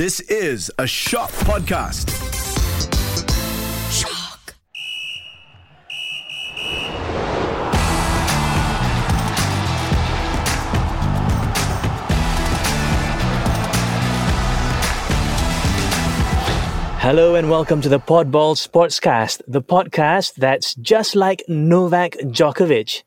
This is a Shock Podcast. Shock. Hello and welcome to the Podball Sportscast, the podcast that's just like Novak Djokovic,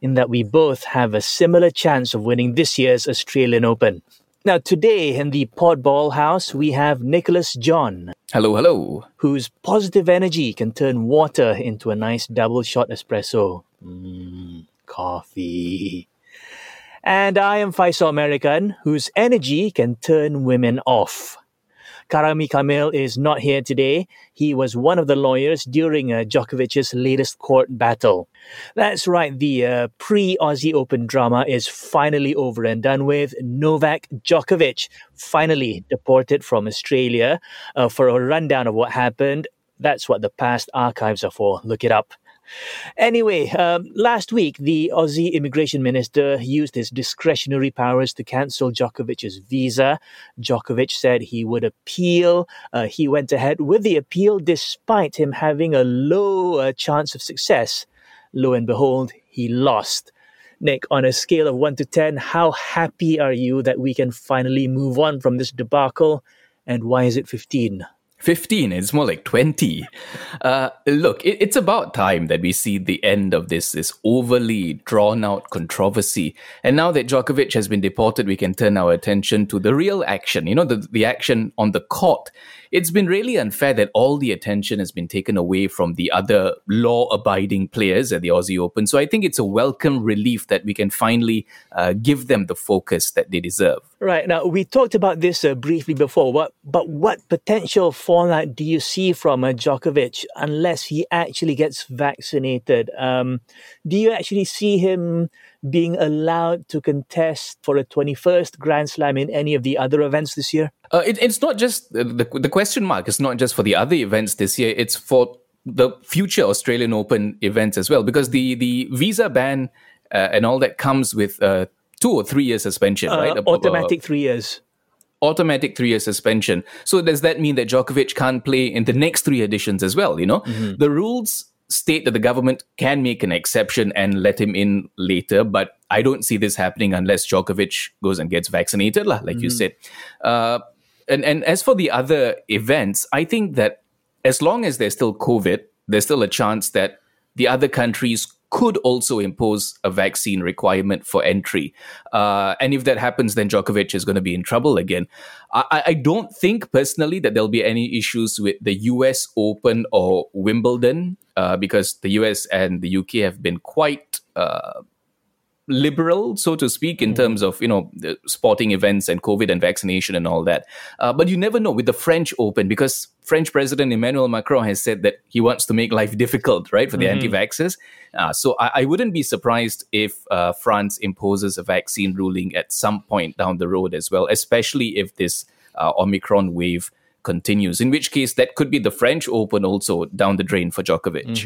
in that we both have a similar chance of winning this year's Australian Open. Now, today in the Podball House, we have Nicholas John, Hello, hello. whose positive energy can turn water into a nice double shot espresso. Mmm, coffee. And I am Faisal American, whose energy can turn women off. Karami Kamil is not here today. He was one of the lawyers during uh, Djokovic's latest court battle. That's right, the uh, pre Aussie Open drama is finally over and done with. Novak Djokovic finally deported from Australia. Uh, for a rundown of what happened, that's what the past archives are for. Look it up. Anyway, um, last week, the Aussie immigration minister used his discretionary powers to cancel Djokovic's visa. Djokovic said he would appeal. Uh, he went ahead with the appeal despite him having a low uh, chance of success. Lo and behold, he lost. Nick, on a scale of 1 to 10, how happy are you that we can finally move on from this debacle? And why is it 15? 15, it's more like 20. Uh, look, it, it's about time that we see the end of this, this overly drawn out controversy. And now that Djokovic has been deported, we can turn our attention to the real action, you know, the, the action on the court. It's been really unfair that all the attention has been taken away from the other law abiding players at the Aussie Open. So I think it's a welcome relief that we can finally uh, give them the focus that they deserve. Right. Now, we talked about this uh, briefly before, what, but what potential fallout do you see from uh, Djokovic unless he actually gets vaccinated? Um, do you actually see him being allowed to contest for a 21st Grand Slam in any of the other events this year? Uh, it, it's not just the, the the question mark It's not just for the other events this year. It's for the future Australian Open events as well, because the the visa ban uh, and all that comes with uh, two or three year suspension, Uh, right? A- automatic three years. automatic three year suspension. So does that mean that Djokovic can't play in the next three editions as well? You know, the rules state that the government can make an exception and let him in later, but I don't see this happening unless Djokovic goes and gets vaccinated, lah, like you said. Uh, and and as for the other events, I think that as long as there's still COVID, there's still a chance that the other countries could also impose a vaccine requirement for entry. Uh, and if that happens, then Djokovic is going to be in trouble again. I, I- don't think personally that there'll be any issues with the US Open or Wimbledon uh, because the US and the UK have been quite. Uh, liberal, so to speak, in terms of you know the sporting events and COVID and vaccination and all that. Uh, but you never know with the French Open because French President Emmanuel Macron has said that he wants to make life difficult, right, for the anti-vaxxers. Uh, so I, I wouldn't be surprised if uh, France imposes a vaccine ruling at some point down the road as well, especially if this uh, Omicron wave continues. In which case, that could be the French Open also down the drain for Djokovic.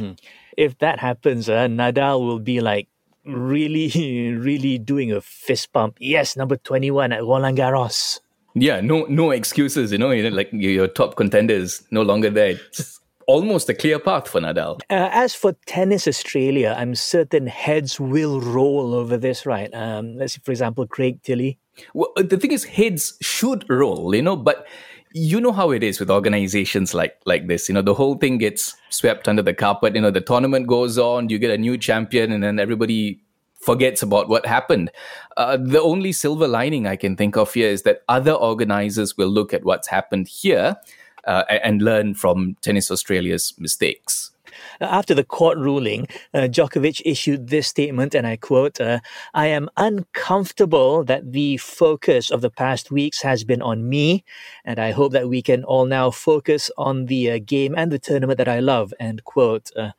If that happens, uh, Nadal will be like really, really doing a fist pump. Yes, number 21 at Roland Garros. Yeah, no, no excuses. You know, you know, like your, your top contender is no longer there. It's almost a clear path for Nadal. Uh, as for Tennis Australia, I'm certain heads will roll over this, right? Um, let's see, for example, Craig Tiley. Well, uh, the thing is, heads should roll, you know, but you know how it is with organizations like like this. You know, the whole thing gets swept under the carpet. You know, the tournament goes on, you get a new champion, and then everybody forgets about what happened. Uh, the only silver lining I can think of here is that other organizers will look at what's happened here uh, and learn from Tennis Australia's mistakes. After the court ruling, uh, Djokovic issued this statement, and I quote, uh, I am uncomfortable that the focus of the past weeks has been on me, and I hope that we can all now focus on the uh, game and the tournament that I love, end quote. Uh,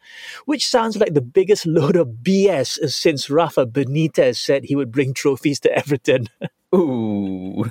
which sounds like the biggest load of BS since Rafa Benitez said he would bring trophies to Everton. Ooh.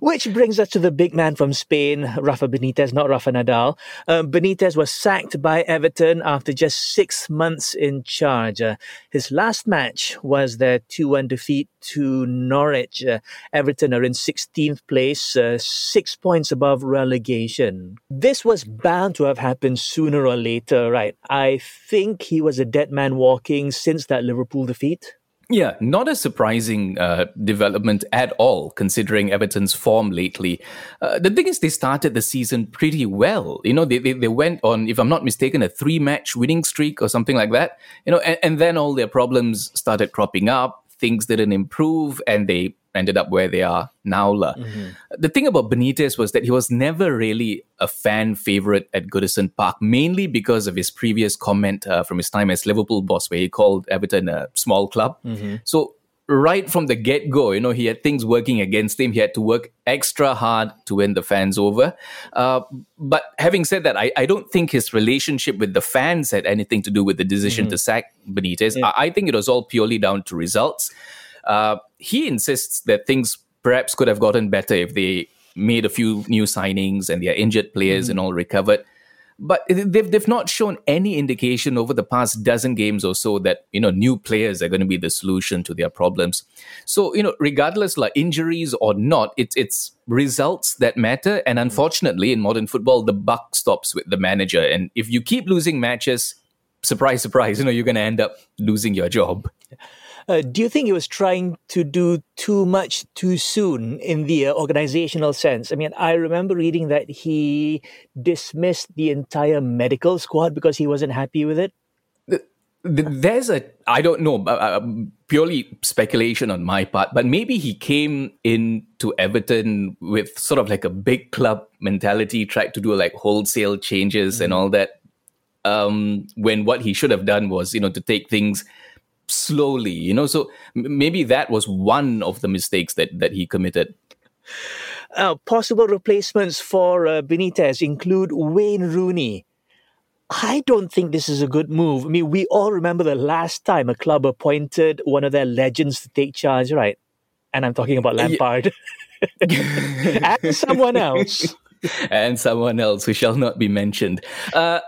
Which brings us to the big man from Spain, Rafa Benitez, not Rafa Nadal. Um, Benitez was sacked by Everton after just six months in charge. Uh, his last match was their 2 1 defeat to Norwich. Uh, Everton are in 16th place, uh, six points above relegation. This was bound to have happened sooner or later, right? I think he was a dead man walking since that Liverpool defeat. Yeah, not a surprising uh, development at all, considering Everton's form lately. Uh, the thing is, they started the season pretty well. You know, they, they, they went on, if I'm not mistaken, a three match winning streak or something like that. You know, and, and then all their problems started cropping up. Things didn't improve, and they ended up where they are now. Mm-hmm. The thing about Benitez was that he was never really a fan favorite at Goodison Park, mainly because of his previous comment uh, from his time as Liverpool boss, where he called Everton a small club. Mm-hmm. So right from the get go, you know, he had things working against him. He had to work extra hard to win the fans over. Uh, but having said that, I, I, don't think his relationship with the fans had anything to do with the decision mm-hmm. to sack Benitez. Yeah. I, I, think it was all purely down to results. Uh, he insists that things perhaps could have gotten better if they made a few new signings and their injured players mm. and all recovered. But they've, they've not shown any indication over the past dozen games or so that, you know, new players are going to be the solution to their problems. So, you know, regardless like injuries or not, it's, it's results that matter. And unfortunately, in modern football, the buck stops with the manager. And if you keep losing matches, surprise, surprise, you know, you're going to end up losing your job. Uh, do you think he was trying to do too much too soon in the uh, organizational sense? I mean, I remember reading that he dismissed the entire medical squad because he wasn't happy with it. There's a, I don't know, uh, um, purely speculation on my part, but maybe he came into Everton with sort of like a big club mentality, tried to do like wholesale changes mm-hmm. and all that. Um, when what he should have done was, you know, to take things slowly you know so maybe that was one of the mistakes that that he committed uh, possible replacements for uh, benitez include wayne rooney I don't think this is a good move. I mean, we all remember the last time a club appointed one of their legends to take charge, right? And I'm talking about Lampard yeah. and someone else. and someone else who shall not be mentioned. Uh,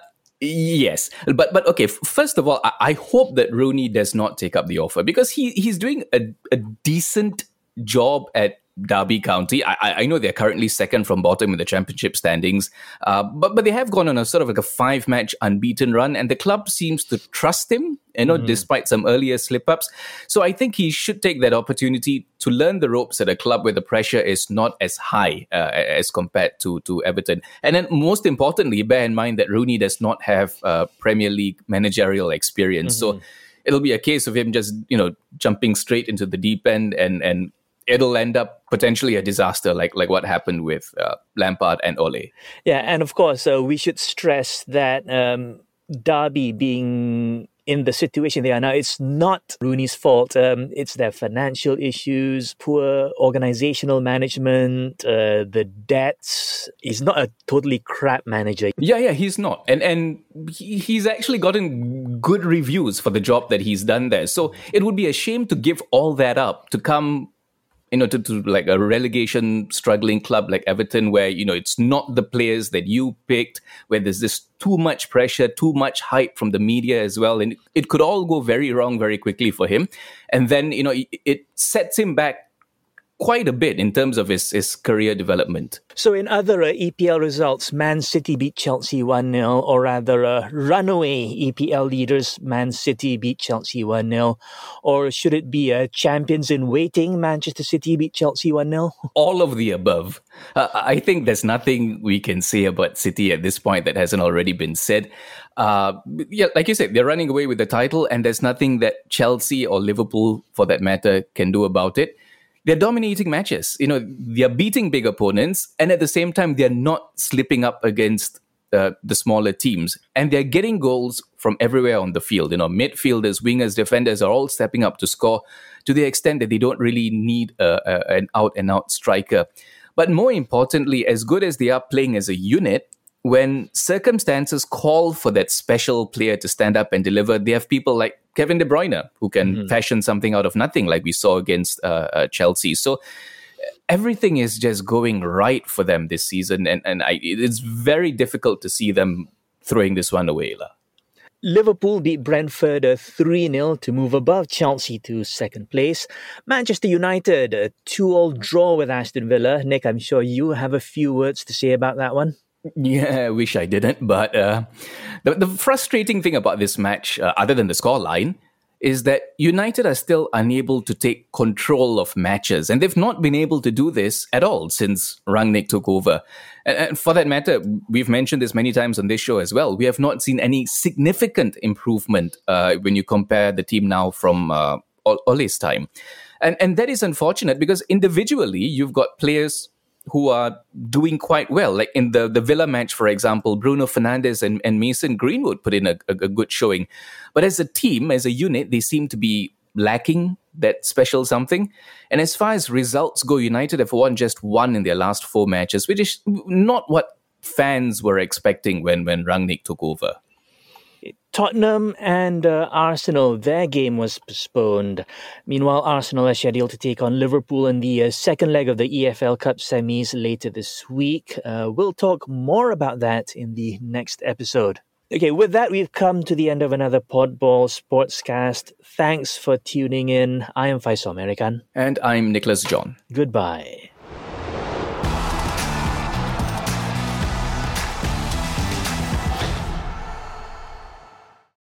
Yes, but but okay. First of all, I, I, hope that Rooney does not take up the offer because he he's doing a, a decent job at Derby County. I, I know they're currently second from bottom in the championship standings, uh, but but they have gone on a sort of like a five match unbeaten run, and the club seems to trust him. You know, mm-hmm. despite some earlier slip ups. So I think he should take that opportunity to learn the ropes at a club where the pressure is not as high uh, as compared to to Everton. And then most importantly, bear in mind that Rooney does not have uh, Premier League managerial experience. Mm-hmm. So it'll be a case of him just you know jumping straight into the deep end and and it'll end up potentially a disaster like like what happened with uh, Lampard and Ole. Yeah, and of course uh, we should stress that um, Derby being in the situation they are now, it's not Rooney's fault. Um, it's their financial issues, poor organizational management, uh, the debts. He's not a totally crap manager. Yeah, yeah, he's not, and and he, he's actually gotten good reviews for the job that he's done there. So it would be a shame to give all that up to come you know, to, to like a relegation struggling club like Everton, where, you know, it's not the players that you picked, where there's this too much pressure, too much hype from the media as well. And it could all go very wrong very quickly for him. And then, you know, it sets him back quite a bit in terms of his, his career development. So, in other uh, EPL results, Man City beat Chelsea 1 0, or rather, uh, runaway EPL leaders, Man City beat Chelsea 1 0. Or should it be uh, champions in waiting, Manchester City beat Chelsea 1 0? All of the above. Uh, I think there's nothing we can say about City at this point that hasn't already been said. Uh, yeah, like you said, they're running away with the title, and there's nothing that Chelsea or Liverpool, for that matter, can do about it they're dominating matches. You know, they're beating big opponents, and at the same time, they're not slipping up against uh, the smaller teams, and they're getting goals from everywhere on the field. You know, midfielders, wingers, defenders are all stepping up to score to the extent that they don't really need a, a, an out and out striker. But more importantly, as good as they are playing as a unit, when circumstances call for that special player to stand up and deliver, they have people like Kevin De Bruyne who can mm-hmm. fashion something out of nothing, like we saw against uh, uh, Chelsea. So everything is just going right for them this season, and and I, it's very difficult to see them throwing this one away. Liverpool beat Brentford 3 0 to move above Chelsea to second place. Manchester United, a 2 all draw with Aston Villa. Nick, I'm sure you have a few words to say about that one. Yeah, I wish I didn't. But uh, the, the frustrating thing about this match, uh, other than the scoreline, is that United are still unable to take control of matches. And they've not been able to do this at all since Rangnick took over. And, and, for that matter, we've mentioned this many times on this show as well. We have not seen any significant improvement uh, when you compare the team now from uh, Ole's time. And, and that is unfortunate because individually, you've got players who are doing quite well. Like in the, the Villa match, for example, Bruno Fernandes and, and Mason Greenwood put in a, a, a good showing. But as a team, as a unit, they seem to be lacking that special something. And as far as results go, United have won just one in their last four matches, which is not what fans were expecting when, when Rangnick took over. Tottenham and uh, Arsenal, their game was postponed. Meanwhile, Arsenal are scheduled to take on Liverpool in the uh, second leg of the EFL Cup semis later this week. Uh, we'll talk more about that in the next episode. Okay, with that, we've come to the end of another Podball Sportscast. Thanks for tuning in. I am Faisal American. And I'm Nicholas John. Goodbye.